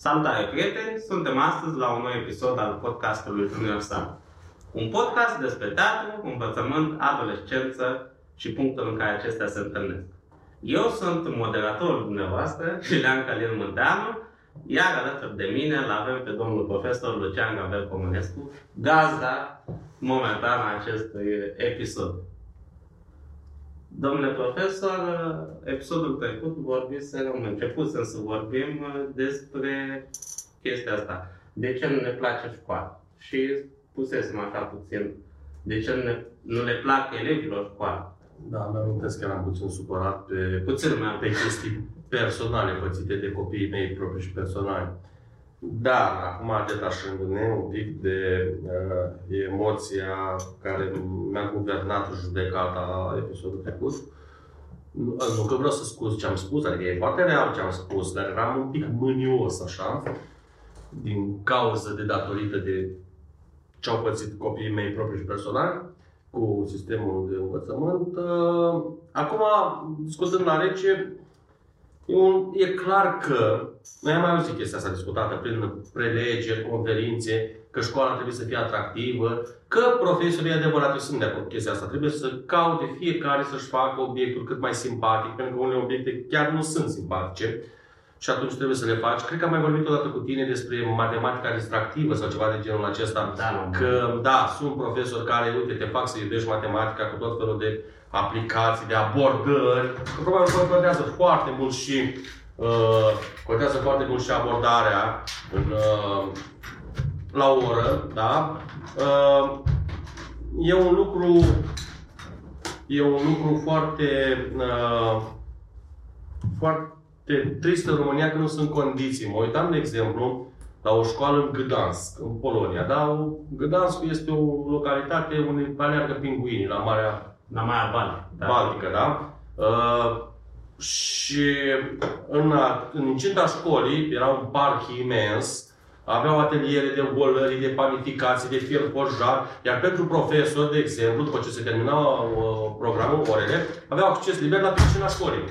Salutare prieteni! Suntem astăzi la un nou episod al podcastului Universal. Un podcast despre teatru, învățământ, adolescență și punctul în care acestea se întâlnesc. Eu sunt moderatorul dumneavoastră, Ilean Calin Munteanu, iar alături de mine îl avem pe domnul profesor Lucian Gabriel Comunescu, gazda momentan a acestui episod. Domnule profesor, episodul trecut vorbisem, început să vorbim despre chestia asta. De ce nu ne place școala? Și pusesem așa puțin. De ce nu, ne, nu le plac elevilor școala? Da, mi amintesc că eram puțin supărat pe, Puțin mai pe chestii personale pățite de copiii mei proprii și personali. Dar, acum detașându-ne un pic de uh, emoția care mi-a guvernat judecata la episodul trecut, nu, nu că vreau să scuz ce am spus, adică e foarte real ce am spus, dar eram un pic mânios așa, din cauză de datorită de ce au pățit copiii mei proprii și personali cu sistemul de învățământ. Uh, acum, discutând la rece, E, un, e clar că, noi am mai auzit chestia asta discutată prin prelegeri, conferințe, că școala trebuie să fie atractivă, că profesorii adevărat, eu sunt de acord cu chestia asta, trebuie să caute fiecare să-și facă obiectul cât mai simpatic, pentru că unele obiecte chiar nu sunt simpatice și atunci trebuie să le faci. Cred că am mai vorbit odată cu tine despre matematica distractivă sau ceva de genul acesta. Da, că, da, sunt profesori care, uite, te fac să iubești matematica cu tot felul de aplicații, de abordări. Că probabil că contează foarte mult și uh, contează foarte mult și abordarea în, uh, la o oră, da? Uh, e un lucru e un lucru foarte uh, foarte trist în România că nu sunt condiții. Mă uitam, de exemplu, la o școală în Gdansk, în Polonia. Da? Gdansk este o localitate unde aleargă pinguinii la Marea la Marea Baltică. Da. Baltică, da? Uh, și în, în incinta școlii era un parc imens, aveau ateliere de bolări, de panificații, de fier forjar, iar pentru profesor, de exemplu, după ce se termina uh, programul, orele, aveau acces liber la piscina școlii.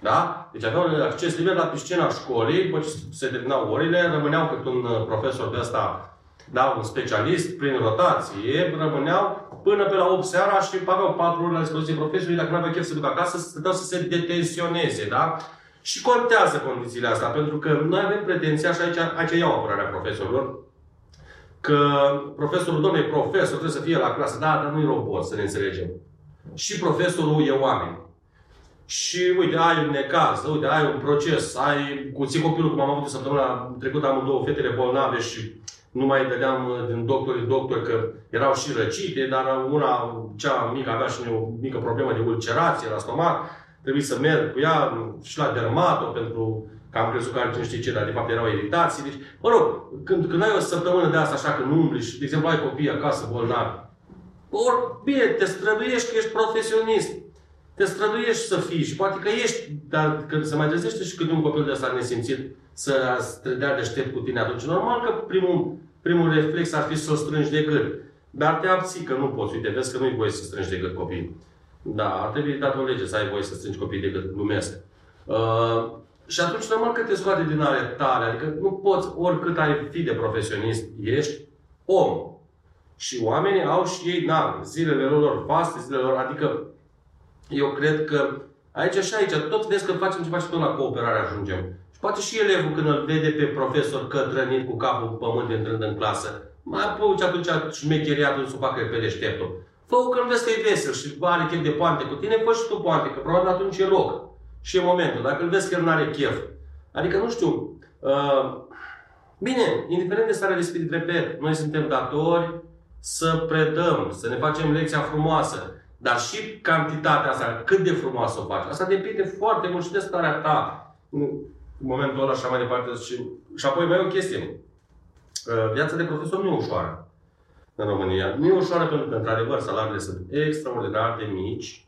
Da? Deci aveau acces liber la piscina școlii, după ce se terminau orele, rămâneau cât un uh, profesor de ăsta da, un specialist, prin rotație, rămâneau până pe la 8 seara și aveau 4 ore la dispoziție profesorii, dacă nu aveau chef să ducă acasă, să stăteau să se detensioneze, da? Și contează condițiile astea, pentru că noi avem pretenția, și aici, aici iau apărarea profesorilor, că profesorul, domnule, profesor, trebuie să fie la clasă, da, dar nu e robot, să ne înțelegem. Și profesorul e oameni. Și uite, ai un necaz, uite, ai un proces, ai cu ții copilul, cum am avut săptămâna trecută, am două fetele bolnave și nu mai dădeam uh, din doctor în doctor că erau și răcite, dar una, cea mică, avea și o mică problemă de ulcerație la stomac, trebuie să merg cu ea și la dermato pentru că am crezut că are cine știe ce, dar de fapt erau iritații. Deci, mă rog, când, când ai o săptămână de asta așa, că nu umbli și, de exemplu, ai copii acasă bolnavi, ori bine, te străduiești că ești profesionist. Te străduiești să fii și poate că ești, dar când se mai trezește și când un copil de asta nesimțit să te dea deștept cu tine, atunci normal că primul primul reflex ar fi să o strângi de gât. Dar te abții că nu poți. Uite, vezi că nu-i voie să strângi de gât copii. Da, ar trebui dat o lege să ai voie să strângi copii de gât, glumesc. Uh, și atunci normal că te scoate din ale tale. Adică nu poți, oricât ai fi de profesionist, ești om. Și oamenii au și ei, na, zilele lor faste, zilele lor, adică eu cred că aici și aici, tot vezi că facem ceva și până la cooperare ajungem. Poate și elevul când îl vede pe profesor cătrănit cu capul în pământ intrând în clasă, mai apuci atunci șmecheriatul să facă pe deșteptul. fă când vezi că e vesel și are chef de poante cu tine, fă și tu poante, că probabil atunci e loc. Și e momentul. Dacă îl vezi că el nu are chef. Adică, nu știu, uh, bine, indiferent de starea de spirit, repet, noi suntem datori să predăm, să ne facem lecția frumoasă. Dar și cantitatea asta, cât de frumoasă o faci, asta depinde foarte mult și de starea ta. În momentul ăla și așa mai departe. Și, și apoi mai e o chestie. Uh, viața de profesor nu e ușoară în România. Nu e ușoară pentru că, într-adevăr, salariile sunt extraordinar de mici.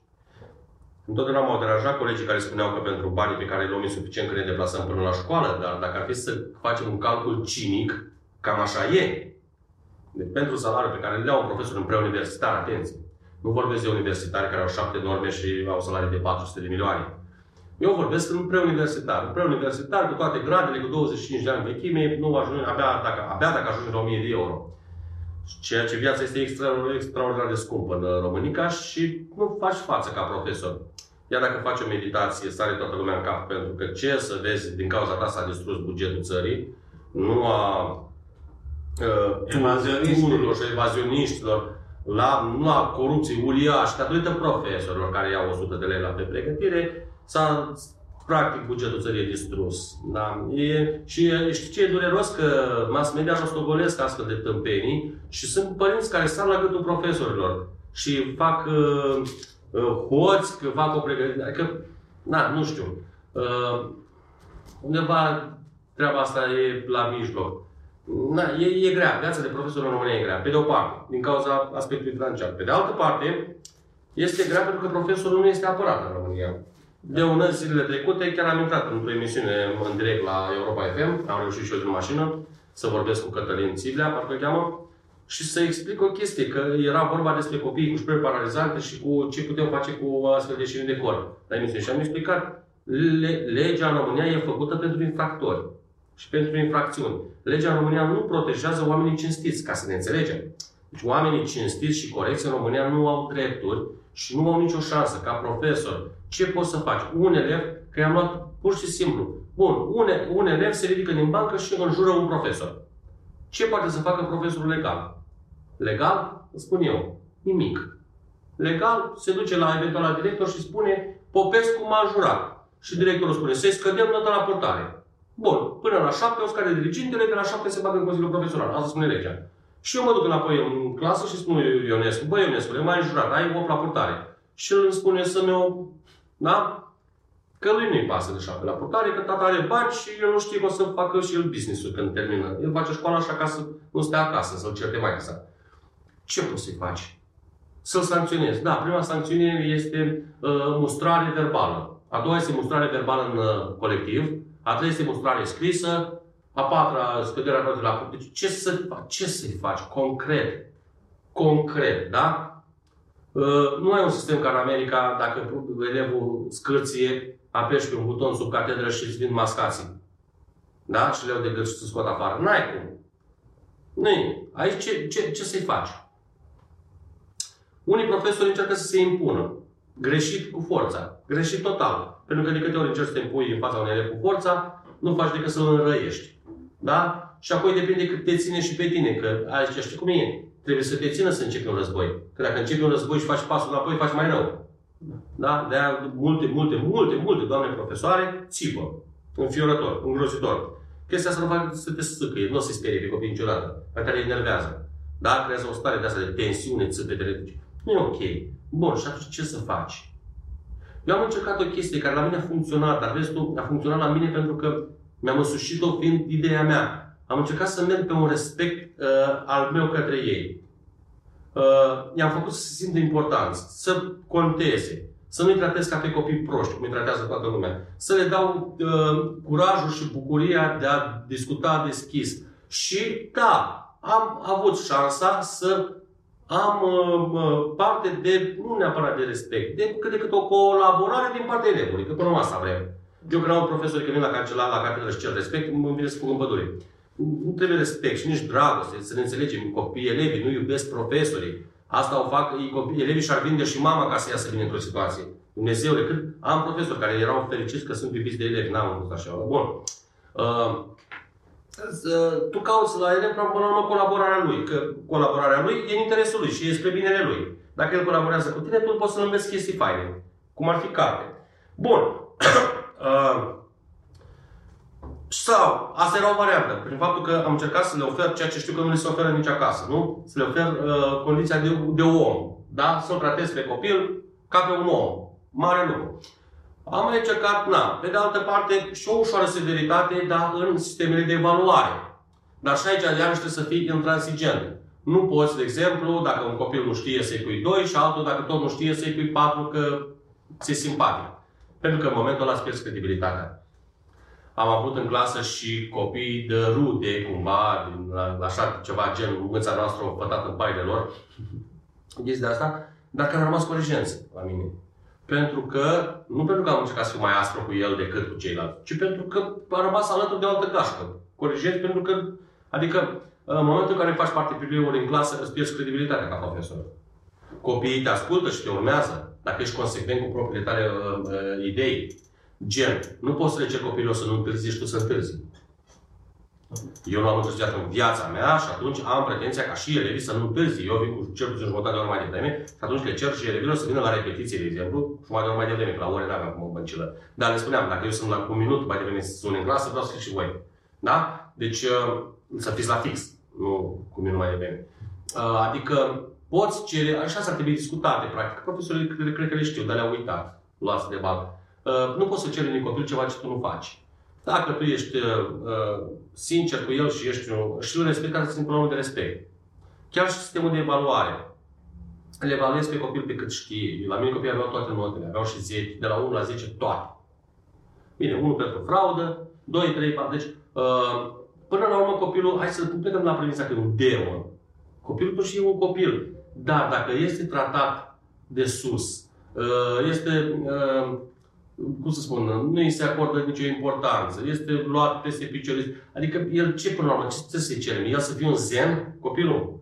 Întotdeauna m-au deranjat colegii care spuneau că pentru banii pe care îi luăm e suficient că ne deplasăm până la școală, dar dacă ar fi să facem un calcul cinic, cam așa e. Deci, pentru salariul pe care îl dea un profesor în preuniversitar, atenție, nu vorbesc de universitari care au șapte norme și au salarii de 400 de milioane. Eu vorbesc în preuniversitar. În preuniversitar, cu toate gradele, cu 25 de ani vechime, nu ajunge, abia dacă, abia dacă ajunge la 1000 de euro. Ceea ce viața este extra, extraordinar de scumpă în România și nu faci față ca profesor. Iar dacă faci o meditație, sare toată lumea în cap, pentru că ce să vezi, din cauza ta s-a distrus bugetul țării, nu a uh, evazionistilor și evazioniștilor, la, nu la corupție uriașă, datorită profesorilor care iau 100 de lei la pe pregătire, s-a practic bugetul țării e distrus. Da? E, și știi ce e dureros? Că mass media rostogolesc astfel de tâmpenii și sunt părinți care sar la gâtul profesorilor și fac uh, uh, hoți, că fac o pregătire. Adică, na, nu știu. Uh, undeva treaba asta e la mijloc. Na, e, e grea. Viața de profesor în România e grea. Pe de o parte, din cauza aspectului financiar. Pe de altă parte, este grea pentru că profesorul nu este apărat în România. De un an zilele trecute, chiar am intrat într-o emisiune în direct la Europa FM, am reușit și eu din mașină să vorbesc cu Cătălin Țiblea, parcă cheamă, și să explic o chestie, că era vorba despre copiii cu șpreri paralizante și cu ce putem face cu astfel de șini de corp. La emisiune. Și am explicat, le, legea în România e făcută pentru infractori și pentru infracțiuni. Legea în România nu protejează oamenii cinstiți, ca să ne înțelegem. Deci oamenii cinstiți și corecți în România nu au drepturi și nu au nicio șansă ca profesor. Ce poți să faci? Un elev, că i-am luat pur și simplu. Bun, un, un elev se ridică din bancă și înjură un profesor. Ce poate să facă profesorul legal? Legal? Îți spun eu. Nimic. Legal se duce la eventual la director și spune Popescu m-a jurat. Și directorul spune să-i scădem nota la portare. Bun, până la șapte o scade dirigintele, de la șapte se bagă în Consiliul Profesional. Asta spune legea. Și eu mă duc înapoi în clasă și spun Ionescu, băi Ionescu, m-ai jurat, ai 8 la purtare. Și el îmi spune să-mi o, da? Că lui nu-i pasă de șapte la purtare, că tata are bani și el nu știe că o să facă și el business-ul când termină. El face școala așa ca să nu stea acasă, să-l certe mai sa. Ce poți să-i faci? Să-l sancționezi. Da, prima sancțiune este uh, mustrare verbală. A doua este mustrare verbală în uh, colectiv. A treia este mustrare scrisă a patra, scăderea notei la punct. Deci ce să faci? Ce să-i faci? Concret. Concret, da? Uh, nu ai un sistem ca în America, dacă elevul scârție, apeși pe un buton sub catedră și îți vin mascații. Da? Și le iau de gât și să scot afară. N-ai cum. Nu Aici ce, ce, ce să-i faci? Unii profesori încearcă să se impună. Greșit cu forța. Greșit total. Pentru că de câte ori încerci să te impui în fața unui elev cu forța, nu faci decât să-l înrăiești. Da? Și apoi depinde cât te ține și pe tine, că aici știi cum e. Trebuie să te țină să începi un război. Că dacă începi un război și faci pasul înapoi, faci mai rău. Da? De aia multe, multe, multe, multe doamne profesoare țipă. Înfiorător, îngrozitor. Chestia asta nu face să te sâcăie, nu o să-i sperie pe copii niciodată. Pe care îi enervează. Da? Creează o stare de asta de tensiune, țâpetele. Nu e ok. Bun, și atunci ce să faci? Eu am încercat o chestie care la mine a funcționat, dar vezi tu, a funcționat la mine pentru că mi-am însușit-o fiind ideea mea. Am încercat să merg pe un respect uh, al meu către ei. Uh, i-am făcut să se simtă importanți, să conteze, să nu-i tratez ca pe copii proști, cum îi tratează toată lumea. Să le dau uh, curajul și bucuria de a discuta deschis. Și da, am avut șansa să am uh, parte de, nu neapărat de respect, de cât de cât o colaborare din partea elevului, că până la asta vrem. Eu când am profesor că vin la cancelar, la catedră și cer respect, mă vine să fug în pădure. Nu trebuie respect și nici dragoste, să ne înțelegem. Copiii, elevii nu iubesc profesorii. Asta o fac, copii, elevii și-ar vinde și mama ca să iasă bine într-o situație. Dumnezeule, cât am profesori care erau fericiți că sunt iubiți de elevi, n-am văzut așa. Bun. Uh, tu cauți la elev până la urmă colaborarea lui, că colaborarea lui e în interesul lui și e spre binele lui. Dacă el colaborează cu tine, tu poți să-l înveți chestii faine, cum ar fi carte. Bun. Uh, sau, asta era o variantă, prin faptul că am încercat să le ofer ceea ce știu că nu le se oferă nici acasă, nu? Să le ofer uh, condiția de, de om, da? Să-l tratez pe copil ca pe un om. Mare lucru. Am mai încercat, na, pe de altă parte, și o ușoară severitate, dar în sistemele de evaluare. Dar și aici, iarăși, trebuie să fii intransigent. Nu poți, de exemplu, dacă un copil nu știe să-i pui 2 și altul, dacă tot nu știe să-i pui 4, că ți-e simpatic. Pentru că în momentul ăla îți pierzi credibilitatea. Am avut în clasă și copii de rude, cumva, din așa ceva gen mâța noastră o fătat în paile lor, de asta, dar care au rămas colegenți la mine. Pentru că, nu pentru că am încercat să fiu mai aspru cu el decât cu ceilalți, ci pentru că a rămas alături de o altă gașcă. Colegenți pentru că, adică, în momentul în care faci parte priviului în clasă, îți pierzi credibilitatea ca profesor. Copiii te ascultă și te urmează, dacă ești consecvent cu propriile tale uh, uh, idei. Gen, nu poți să le ceri copilul să nu întârzi și tu să întârzi. Eu nu am întârziat în viața mea și atunci am pretenția ca și elevii să nu întârzi. Eu vin cu cel puțin jumătate de oră mai devreme și atunci le cer și elevilor să vină la repetiție, de exemplu, jumătate de oră mai devreme, că la ore n-aveam cum o băncilă. Dar le spuneam, dacă eu sunt la un minut mai devreme să sun în clasă, vreau să fiu și voi. Da? Deci uh, să fiți la fix, nu cu minut mai devreme. Uh, adică poți cere, așa s-ar trebui discutate, practic. Profesorii cred, cred că le știu, dar le-au uitat, luați de bag. Uh, nu poți să ceri unui copil ceva ce tu nu faci. Dacă tu ești uh, sincer cu el și ești un, și îl respecti, asta sunt un de respect. Chiar și sistemul de evaluare. Le evaluezi pe copil pe cât știe. La mine copiii aveau toate notele, aveau și 10, de la 1 la 10 toate. Bine, 1 pentru fraudă, 2, 3, 4. Deci, uh, până la urmă copilul, hai să plecăm la premisa că e un demon. Copilul tot și e un copil. Dar dacă este tratat de sus, uh, este uh, cum să spun, nu îi se acordă nicio importanță, este luat peste picioare. Adică el ce până la urmă, ce să-i cerem? El să fie un zen, copilul?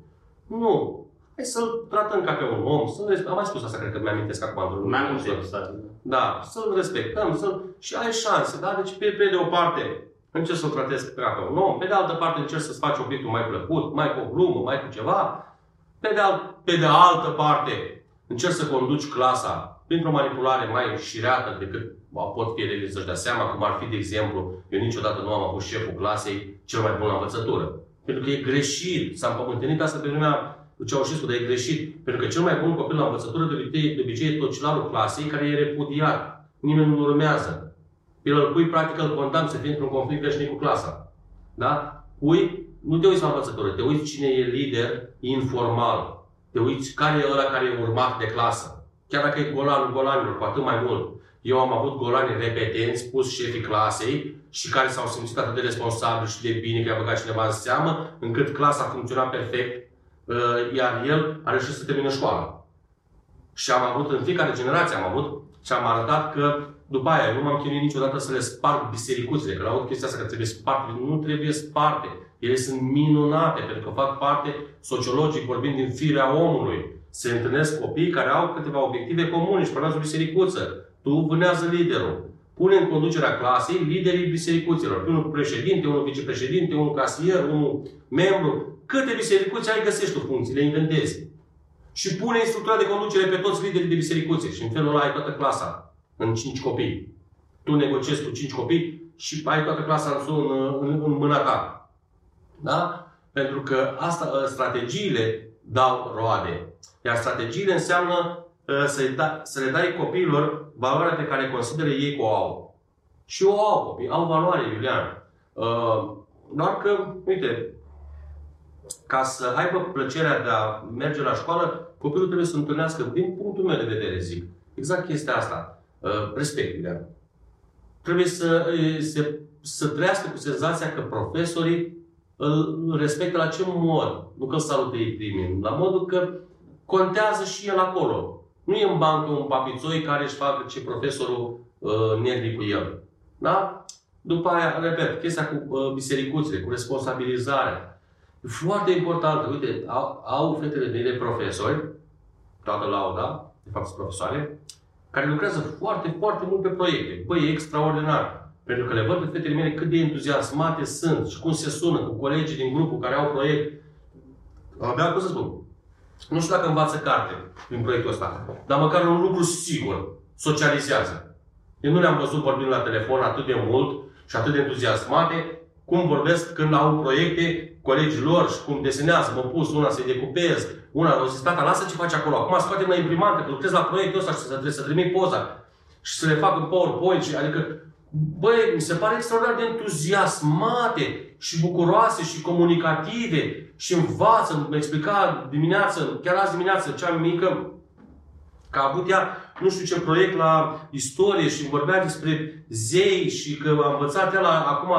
Nu. Hai să-l tratăm ca pe un om, să-l respectăm. Am mai spus asta, cred că mi-amintesc acum. Mi-am spus Da, să-l respectăm, să și ai șanse, da? Deci pe, pe de o parte încerci să-l tratezi ca pe un om, pe de altă parte încerci să-ți faci obiectul mai plăcut, mai cu o glumă, mai cu ceva, pe de, alt, pe de altă parte încerci să conduci clasa printr-o manipulare mai șireată decât pot fi elevii să-și dea seama, cum ar fi, de exemplu, eu niciodată nu am avut șeful clasei cel mai bun la învățătură. Pentru că e greșit. S-a împământenit asta pe lumea Ceaușescu, dar e greșit. Pentru că cel mai bun copil la învățătură de obicei, de obicei e tocilarul clasei care e repudiat. Nimeni nu urmează. El îl pui, practic, îl condamn să fie într-un conflict veșnic cu clasa. Da? Pui, nu te uiți la învățătură, te uiți cine e lider informal. Te uiți care e ăla care e urmat de clasă. Chiar dacă e golanul golanilor, cu atât mai mult. Eu am avut golani repetenți, pus șefii clasei și care s-au simțit atât de responsabili și de bine că i-a băgat cineva în seamă, încât clasa a funcționat perfect, uh, iar el a reușit să termine școala. Și am avut în fiecare generație, am avut și am arătat că după aia nu m-am chinuit niciodată să le sparg bisericuțele, că la aud chestia asta că trebuie sparte. Nu trebuie sparte. Ele sunt minunate pentru că fac parte, sociologic vorbind, din firea omului se întâlnesc copii care au câteva obiective comune și formează o bisericuță. Tu vânează liderul. Pune în conducerea clasei liderii bisericuților. Unul președinte, unul vicepreședinte, unul casier, unul membru. Câte bisericuțe ai găsești tu funcții, le inventezi. Și pune instructura de conducere pe toți liderii de bisericuțe. Și în felul ăla ai toată clasa în 5 copii. Tu negociezi cu 5 copii și ai toată clasa în, în, în mâna ta. Da? Pentru că asta, strategiile dau roade. Iar strategiile înseamnă uh, să, da, să le dai copiilor valoarea pe care consideră ei că o au. Și o au copii, au valoare, Iulian. Uh, doar că, uite, ca să aibă plăcerea de a merge la școală, copilul trebuie să întâlnească, din punctul meu de vedere, zic, exact chestia asta. Uh, respect, Iulian. Trebuie să, să, să trăiască cu senzația că profesorii îl respectă la ce mod? Nu că îl salută ei primii, la modul că contează și el acolo. Nu e în bancă un papițoi care își facă ce profesorul uh, nervi cu el. Da? După aia, repet, chestia cu uh, bisericuțele, cu responsabilizarea. E foarte importantă. Uite, au, au fetele mele profesori, toată lauda, de fapt sunt profesoare, care lucrează foarte, foarte mult pe proiecte. Băi, e extraordinar. Pentru că le văd pe fetele mele cât de entuziasmate sunt și cum se sună cu colegii din grupul care au proiect. Abia cum să spun. Nu știu dacă învață carte din proiectul ăsta, dar măcar un lucru sigur, socializează. Eu nu le-am văzut vorbind la telefon atât de mult și atât de entuziasmate cum vorbesc când au proiecte colegii lor și cum desenează, mă pus una să-i decupez, una o zis, tata, lasă ce faci acolo, acum scoate la imprimantă, că lucrez la proiectul ăsta și să, trebuie să trimit poza și să le fac în PowerPoint, și, adică, băi, mi se pare extraordinar de entuziasmate și bucuroase și comunicative și învață, mă explica dimineață, chiar azi dimineață, cea mică, că a avut ea nu știu ce proiect la istorie și vorbea despre zei și că a învățat el acum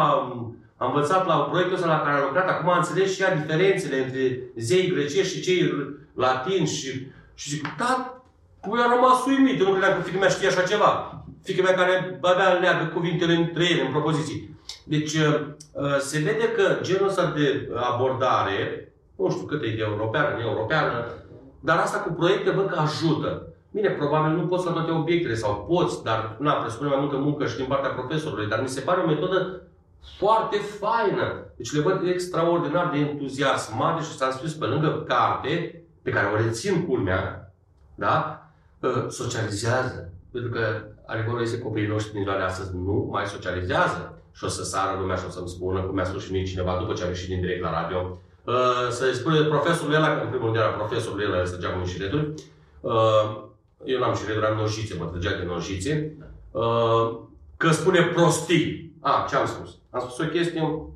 a învățat la proiectul ăsta la care a lucrat, acum a înțeles și ea diferențele între zei grecești și cei latini și, și zic, da, cu a rămas uimit, eu nu credeam că fiica mea știe așa ceva. Fiica mea care abia leagă cuvintele între ele, în propoziții. Deci, uh, uh, se vede că genul ăsta de abordare, nu știu cât e de europeană, neeuropeană, dar asta cu proiecte văd că ajută. Bine, probabil nu poți la toate obiectele sau poți, dar na, presupune mai multă muncă și din partea profesorului, dar mi se pare o metodă foarte faină. Deci le văd extraordinar de entuziasmate și s-am spus pe lângă carte, pe care o rețin culmea, da? socializează. Pentru că adevărul este copiii noștri din ziua de astăzi nu mai socializează. Și o să sară lumea și o să-mi spună, cum mi-a spus și mie cineva după ce a ieșit din direct la radio, să-i spune profesorul ăla, în primul rând era profesorul ăla, să cu șireturi, eu n-am șireturi, am nojițe, mă trăgea de nojițe, că spune prostii. A, ce am spus? Am spus o chestie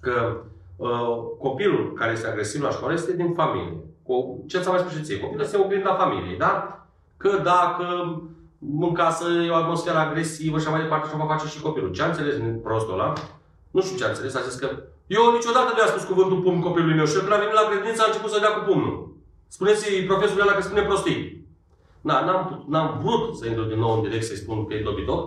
că uh, copilul care este agresiv la școală este din familie. Cu, ce ți-am mai spus și ție? Copilul este oglinda familiei, da? Că dacă în casă e o atmosferă agresivă și mai departe și o va face și copilul. Ce a înțeles din prostul ăla? Nu știu ce a înțeles, a zis că eu niciodată nu i-am spus cuvântul pumn copilului meu și când a venit la grădiniță a început să dea cu pumnul. Spuneți-i profesorul ăla că spune prostii. Da, n-am, n-am vrut să intru din nou în direct să-i spun că e dobitoc,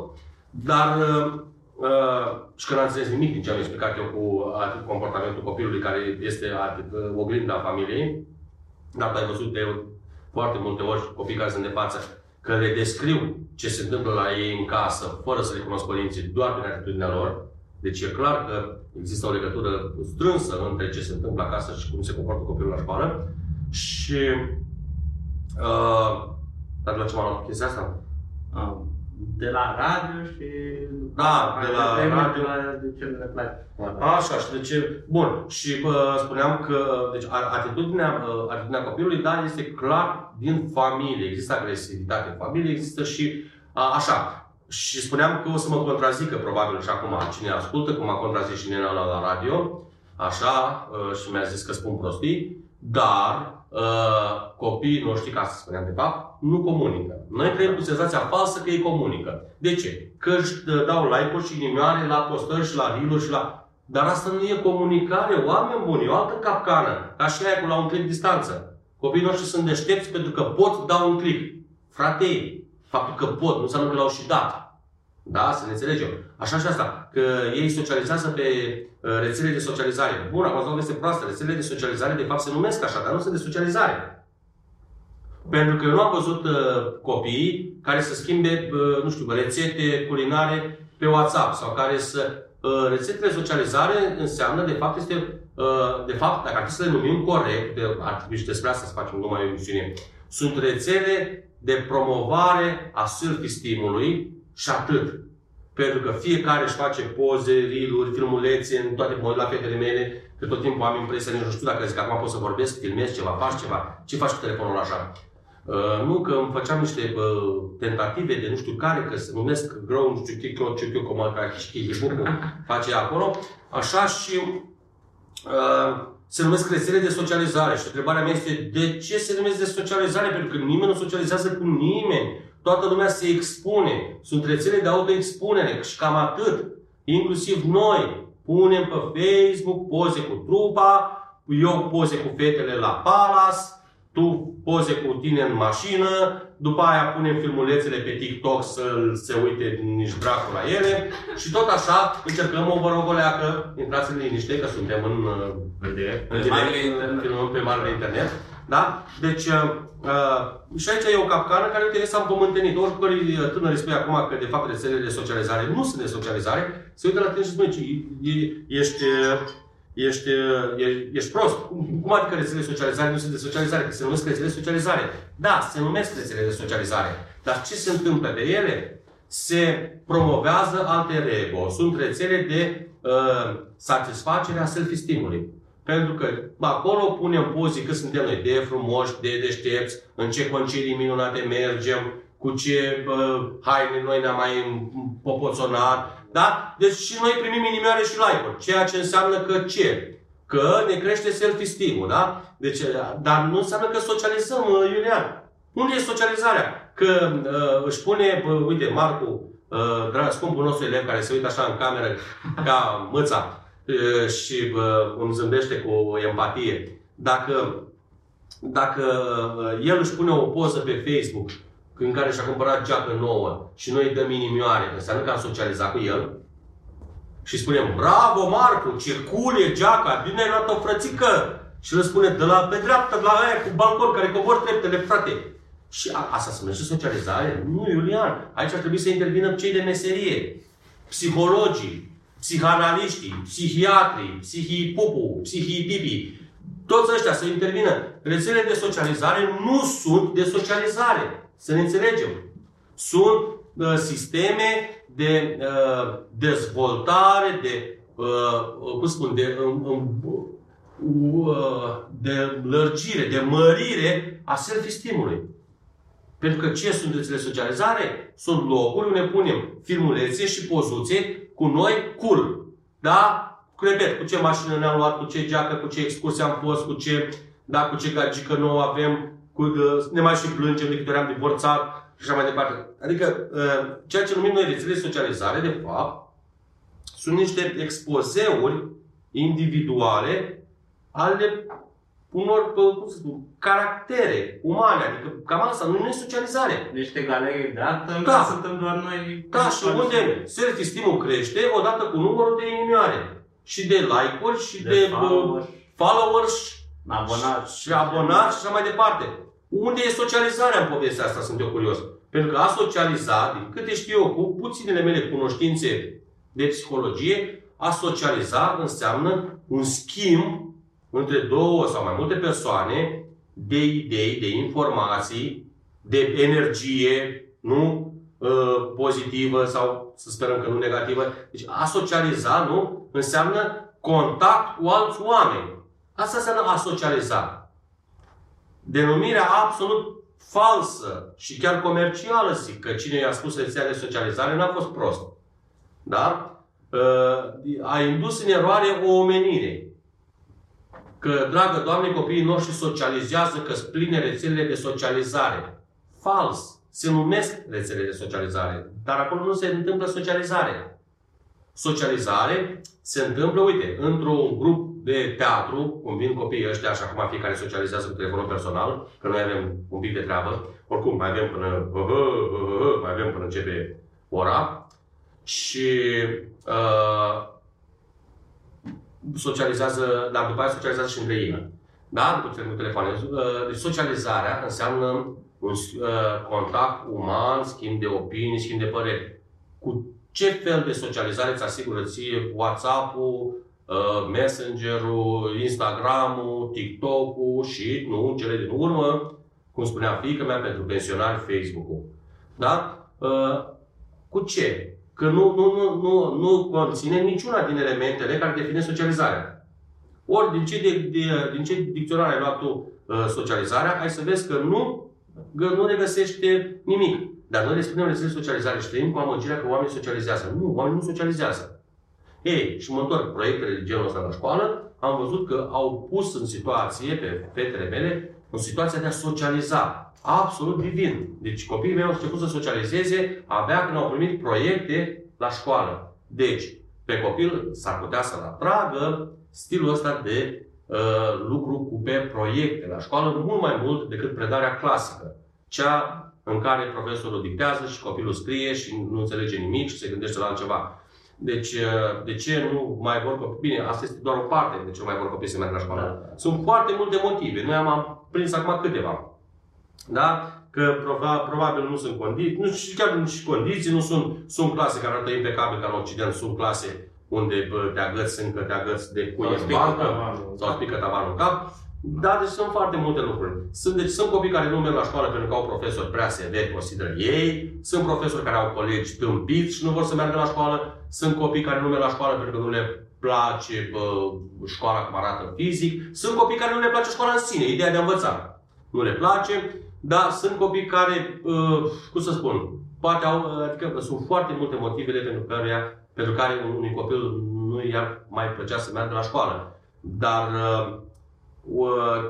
dar uh, uh, și că n-am înțeles nimic din ce am explicat eu cu atât comportamentul copilului care este atât, uh, oglinda familiei, dar tu ai văzut de foarte multe ori copii care sunt de față că le descriu ce se întâmplă la ei în casă, fără să le cunosc părinții, doar prin atitudinea lor. Deci e clar că există o legătură strânsă între ce se întâmplă acasă și cum se comportă copilul la școală. Și uh, dar de la ce m-am luat chestia asta? De la radio și... Da, de la radio. De ce ne place. Așa, și de ce... Bun, și uh, spuneam că deci, atitudinea, uh, atitudinea copilului, da, este clar din familie. Există agresivitate în familie, există și uh, așa. Și spuneam că o să mă contrazică probabil și acum cine ascultă, cum a contrazis și Nena la radio, așa, uh, și mi-a zis că spun prostii, dar uh, copiii noștri, ca să spunem de fapt, nu comunică. Noi trăim cu senzația falsă că ei comunică. De ce? Că își uh, dau like-uri și inimioare la postări și la reel și la... Dar asta nu e comunicare, oameni buni, e o altă capcană. Ca și aia cu la un click distanță. Copiii noștri sunt deștepți pentru că pot da un click. Frate, faptul că pot nu înseamnă că l-au și dat. Da? Să ne înțelegem. Așa și asta. Că ei socializează pe uh, rețele de socializare. Bun, acum este proastă. Rețelele de socializare, de fapt, se numesc așa, dar nu sunt de socializare. Pentru că eu nu am văzut uh, copii care să schimbe, uh, nu știu, rețete culinare pe WhatsApp sau care să... Uh, rețetele de socializare înseamnă, de fapt, este, uh, de fapt, dacă ar fi să le numim corect, de, ar trebui și despre asta să facem numai o emisiune, sunt rețele de promovare a self-esteem-ului și atât. Pentru că fiecare își face poze, reel filmulețe, în toate mă la fetele mele, că tot timpul am impresia, nici nu știu dacă zic, acum pot să vorbesc, filmez ceva, faci ceva. Ce faci cu telefonul așa? Uh, nu, că îmi făceam niște uh, tentative de nu știu care, că se numesc Grow, nu știu ce, ce, ce, cum face acolo. Așa și uh, se numesc rețele de socializare. Și întrebarea mea este, de ce se numesc de socializare? Pentru că nimeni nu socializează cu nimeni. Toată lumea se expune. Sunt rețele de autoexpunere și cam atât. Inclusiv noi punem pe Facebook poze cu trupa, eu poze cu fetele la Palace, tu poze cu tine în mașină, după aia punem filmulețele pe TikTok să se uite nici dracu la ele și tot așa încercăm o vărogoleacă, intrați în liniște că suntem în, în direct, în direct, filmăm pe marele internet. Da? Deci, uh, uh, și aici e o capcană care, uite, s-a împământenit. Oricărui tânăr spui acum că, de fapt, rețelele de socializare nu sunt de socializare, se uită la tine și spune, ești, ești, ești, ești prost. Cum adică rețelele de socializare nu sunt de socializare? Că se numesc rețele de socializare. Da, se numesc rețele de socializare. Dar ce se întâmplă de ele? Se promovează alte ego. Sunt rețele de uh, satisfacerea self-esteem-ului. Pentru că acolo punem pozii cât suntem noi de frumoși, de deștepți, în ce concedii minunate mergem, cu ce uh, haine noi ne-am mai popoțonat. Da? Deci și noi primim inimioare și like-uri. Ceea ce înseamnă că ce? Că ne crește self-esteem-ul. Da? Deci, dar nu înseamnă că socializăm, uh, Iulian. Unde e socializarea? Că uh, își pune, uh, uite, Marcu, uh, drag, scumpul nostru elev care se uită așa în cameră ca mâța uh, și uh, îmi zâmbește cu empatie. Dacă, dacă uh, el își pune o poză pe Facebook în care și-a cumpărat geacă nouă și noi îi dăm inimioare, înseamnă că am socializat cu el? Și spunem, bravo Marcu, ce cool e geaca, bine ai luat o frățică. Și răspunde, de la pe dreapta, de la aia cu balcon, care cobor treptele, frate. Și a, asta se numește socializare? Nu, Iulian. Aici ar trebui să intervină cei de meserie. Psihologii, psihanaliștii, psihiatrii, psihipupu, psihipipi. Toți ăștia să intervină. Rețelele de socializare nu sunt de socializare. Să ne înțelegem. Sunt uh, sisteme de uh, dezvoltare, de, uh, cum spun, de, uh, uh, de lărgire, de mărire a self-esteem-ului. Pentru că ce sunt rețele socializare? Sunt locuri unde punem filmulețe și pozuțe cu noi cool. Da? Repet, cu ce mașină ne-am luat, cu ce geacă, cu ce excursie am fost, cu ce, da, cu ce gagică nouă avem, cu, ne mai și plângem de câte ori am divorțat și așa mai departe. Adică, ceea ce numim noi rețele socializare, de fapt, sunt niște expozeuri individuale ale unor, cum să spun, caractere umane, adică cam asta, nu e socializare. Niște galerii de artă în Da. care suntem doar noi. Da, și unde self-esteem crește odată cu numărul de inimioare și de like-uri și de, de de followers, followers abonați. și abonați și așa mai departe. Unde e socializarea în povestea asta, sunt eu curios. Pentru că a socializa, din câte știu eu, cu puținele mele cunoștințe de psihologie, a socializa înseamnă un schimb între două sau mai multe persoane de idei, de informații, de energie, nu uh, pozitivă sau să sperăm că nu negativă. Deci a socializa, nu? Înseamnă contact cu alți oameni. Asta înseamnă a socializa. Denumirea absolut falsă și chiar comercială, zic, că cine i-a spus rețea de socializare n-a fost prost. Da? Uh, A indus în eroare o omenire. Că, dragă Doamne, copiii noștri socializează, că sunt pline rețelele de socializare. Fals. Se numesc rețele de socializare, dar acolo nu se întâmplă socializare. Socializare se întâmplă, uite, într-un grup de teatru, cum vin copiii ăștia, așa cum fiecare socializează cu telefonul personal, că noi avem un pic de treabă, oricum mai avem până, mai avem până începe ora, și uh, socializează, dar după aia socializează și între ei. Da? După ce cu telefoane. Uh, Deci socializarea înseamnă un uh, contact uman, schimb de opinii, schimb de păreri. Cu ce fel de socializare îți asigură ție WhatsApp-ul, uh, Messenger-ul, Instagram-ul, TikTok-ul și, nu, în cele din urmă, cum spunea fiica mea, pentru pensionari, Facebook-ul. Da? Uh, Cu ce? Că nu, nu, nu, nu, nu conține niciuna din elementele care definesc socializarea. Ori din ce, de, de, din ce dicționar ai luat tu uh, socializarea, ai să vezi că nu, că nu regăsește nimic. Dar noi le spunem rețele socializare și trăim cu amăgirea că oamenii socializează. Nu, oamenii nu socializează. Ei, și mă întorc proiectele de genul ăsta la școală, am văzut că au pus în situație, pe fetele mele, în situația de a socializa. Absolut divin. Deci copiii mei au început să socializeze abia când au primit proiecte la școală. Deci, pe copil s-ar putea să-l atragă stilul ăsta de uh, lucru cu pe proiecte la școală mult mai mult decât predarea clasică. Cea în care profesorul dictează și copilul scrie și nu înțelege nimic și se gândește la altceva. Deci, uh, de ce nu mai vor copii? Bine, asta este doar o parte de ce nu mai vor copii să meargă la școală. Da. Sunt foarte multe motive. Noi am, am prins acum câteva. Da? Că prova, probabil nu sunt condiții, nu, și chiar nu și condiții, nu sunt, sunt clase care arată impecabil ca în Occident, sunt clase unde bă, te agăți încă te agăți de cuie Sau în spică bancă tavanul. sau spică tavanul în cap. Da, deci sunt foarte multe lucruri. Sunt, deci sunt copii care nu merg la școală pentru că au profesori prea severi, consideră ei. Sunt profesori care au colegi tâmpiți și nu vor să meargă la școală. Sunt copii care nu merg la școală pentru că nu le place bă, școala cum arată fizic. Sunt copii care nu le place școala în sine, ideea de a învăța. Nu le place, dar sunt copii care, uh, cum să spun, poate au, adică sunt foarte multe motivele pentru care, pentru care unui copil nu i-ar mai plăcea să meargă la școală. Dar uh,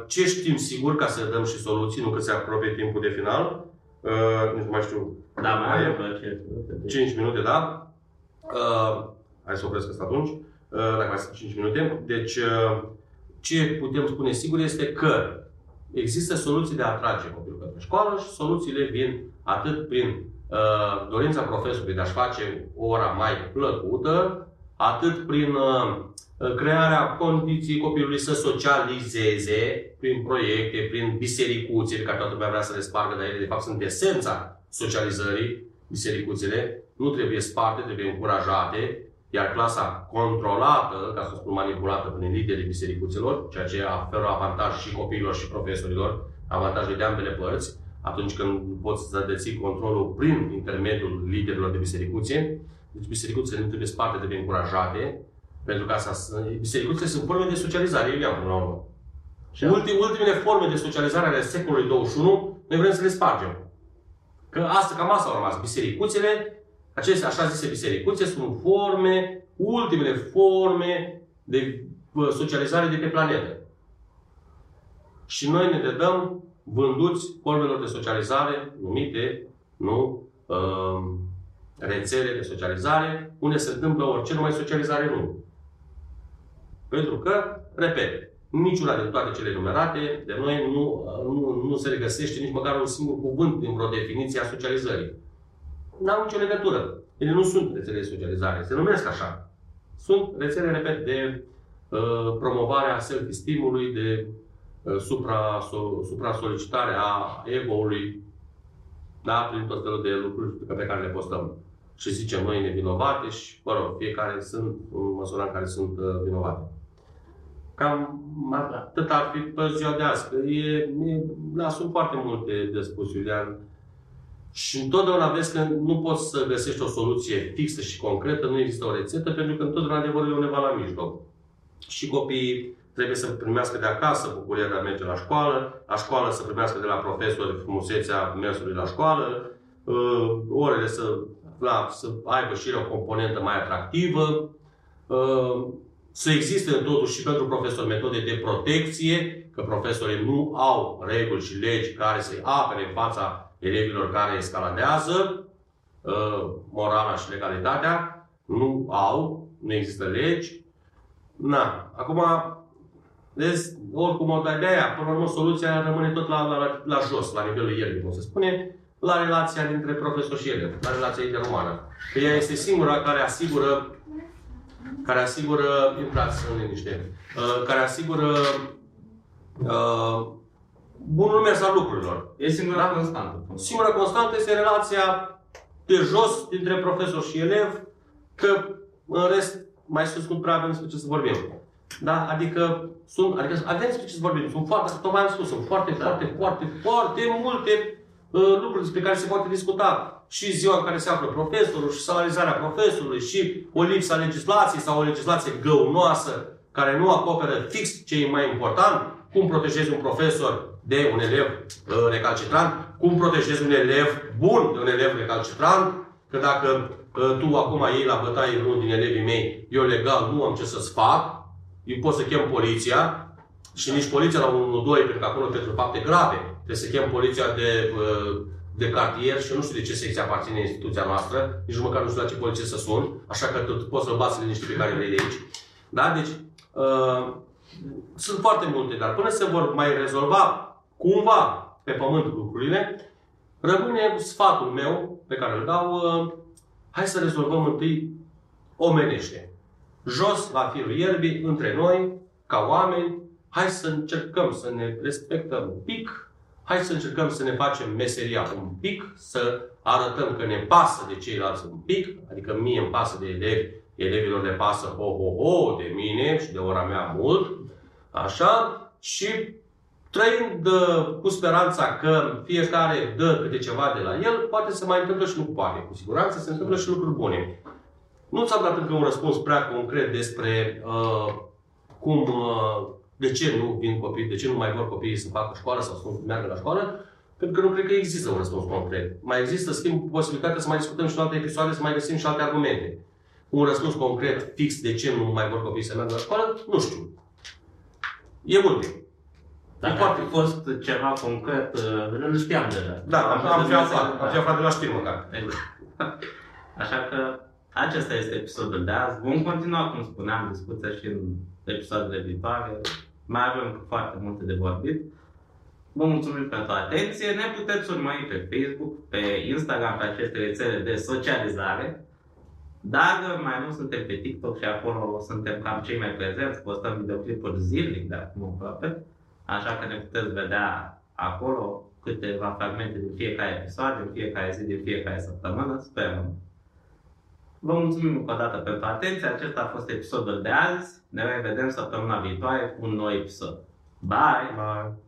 ce știm sigur, ca să dăm și soluții, nu că se apropie timpul de final, uh, nu mai știu, Da, mai Mai e? 5 minute, da? Uh, hai să opresc asta atunci, uh, dacă mai sunt 5 minute. Deci, uh, ce putem spune sigur este că există soluții de a atrage copilul către școală și soluțiile vin atât prin uh, dorința profesorului de a-și face ora mai plăcută, atât prin uh, crearea condiției copilului să socializeze prin proiecte, prin bisericuțe pe care toată lumea vrea să le spargă, dar ele de fapt sunt esența socializării, bisericuțele, nu trebuie sparte, trebuie încurajate, iar clasa controlată, ca să spun manipulată prin liderii bisericuțelor, ceea ce oferă avantaj și copiilor și profesorilor, avantaje de ambele părți, atunci când poți să deții controlul prin intermediul liderilor de bisericuțe. Deci bisericuțele nu trebuie sparte, trebuie încurajate, pentru că asta, bisericuțele sunt forme de socializare, Iulian, până la urmă. Și ultim, ultimele forme de socializare ale secolului 21, noi vrem să le spargem. Că asta, cam asta au rămas. Bisericuțele, aceste așa zise bisericuțe, sunt forme, ultimele forme de bă, socializare de pe planetă. Și noi ne dedăm vânduți formelor de socializare numite, nu, uh, rețele de socializare, unde se întâmplă orice, numai socializare nu. Pentru că, repet, niciuna din toate cele numerate de noi nu, nu, nu se regăsește nici măcar un singur cuvânt din vreo definiție a socializării. Nu au nicio legătură. Ele nu sunt rețele de socializare, se numesc așa. Sunt rețele, repet, de uh, promovarea self-esteem-ului, de uh, supra, so, supra-solicitare a ego-ului, da, prin tot felul de lucruri pe care le postăm. Și zicem noi nevinovate și, mă rog, fiecare sunt în măsura în care sunt uh, vinovate. Cam atât ar fi pe ziua de azi. Că e, e, da, sunt foarte multe de spus, Iulian. Și întotdeauna vezi că nu poți să găsești o soluție fixă și concretă, nu există o rețetă, pentru că întotdeauna adevărul e undeva la mijloc. Și copiii trebuie să primească de acasă bucuria de a merge la școală, la școală să primească de la profesori frumusețea mersului la școală, uh, orele să, la, să aibă și ele o componentă mai atractivă, uh, să existe totuși și pentru profesori metode de protecție, că profesorii nu au reguli și legi care să-i apere în fața elevilor care escaladează uh, morala și legalitatea. Nu au, nu există legi. Na, acum, vezi, oricum o dai de aia, până la urmă soluția rămâne tot la, la, la jos, la nivelul ierbii, cum se spune, la relația dintre profesor și elev, la relația interumană. Că ea este singura care asigură care asigură, intrați în liniște, uh, care asigură uh, bunul mers al lucrurilor. E singura Da. constantă. Singura constantă este relația de jos dintre profesor și elev, că în rest, mai sus nu prea avem despre ce să vorbim. Da? Adică, sunt, adică avem despre ce să vorbim. Sunt foarte, tocmai am spus, sunt foarte, Da. foarte, foarte, foarte multe uh, lucruri despre care se poate discuta. Și ziua în care se află profesorul, și salarizarea profesorului, și o lipsă a legislației sau o legislație găunoasă care nu acoperă fix ce e mai important, cum protejezi un profesor de un elev uh, recalcitrant, cum protejezi un elev bun de un elev recalcitrant, că dacă uh, tu acum iei la bătaie unul din elevii mei, eu legal nu am ce să-ți fac, eu pot să chem poliția și nici poliția la 112, pentru că acolo pentru fapte grave, trebuie să chem poliția de, uh, de cartier și eu nu știu de ce secție aparține instituția noastră, nici măcar nu știu la ce poliție să sun, așa că tu poți să-l bați liniște pe care vrei de aici. Da? Deci, uh, sunt foarte multe, dar până se vor mai rezolva cumva pe pământ lucrurile, rămâne sfatul meu pe care îl dau, uh, hai să rezolvăm întâi omenește. Jos, la firul ierbii, între noi, ca oameni, hai să încercăm să ne respectăm un pic, hai să încercăm să ne facem meseria un pic, să arătăm că ne pasă de ceilalți un pic, adică mie îmi pasă de elevi, elevilor le pasă ho, ho, ho de mine și de ora mea mult, așa, și trăind uh, cu speranța că fiecare dă câte ceva de la el, poate să mai întâmplă și lucruri poate, cu siguranță se întâmplă și lucruri bune. Nu ți-am dat încă un răspuns prea concret despre uh, cum, uh, de ce nu vin copii, de ce nu mai vor copiii să facă școală sau să meargă la școală, pentru că nu cred că există un răspuns concret. Mai există, schimb, posibilitatea să mai discutăm și în alte episoade, să mai găsim și alte argumente. Un răspuns concret, fix, de ce nu mai vor copiii să meargă la școală, nu știu. E multe. Dacă ar fi fost ceva concret, uh, îl știam deja. Da, am, am fi aflat, am fi aflat de la știri măcar. Așa că acesta este episodul de azi. Vom continua, cum spuneam, discuția și în episoadele viitoare. Mai avem foarte multe de vorbit. Vă mulțumim pentru atenție. Ne puteți urmări pe Facebook, pe Instagram, pe aceste rețele de socializare. Dar mai nu suntem pe TikTok și acolo suntem cam cei mai prezenți, postăm videoclipuri zilnic de acum aproape. Așa că ne puteți vedea acolo câteva fragmente din fiecare episod, din fiecare zi, din fiecare săptămână, sperăm. Vă mulțumim încă o dată pentru atenție. Acesta a fost episodul de azi. Ne revedem săptămâna viitoare cu un nou episod. Bye! Bye!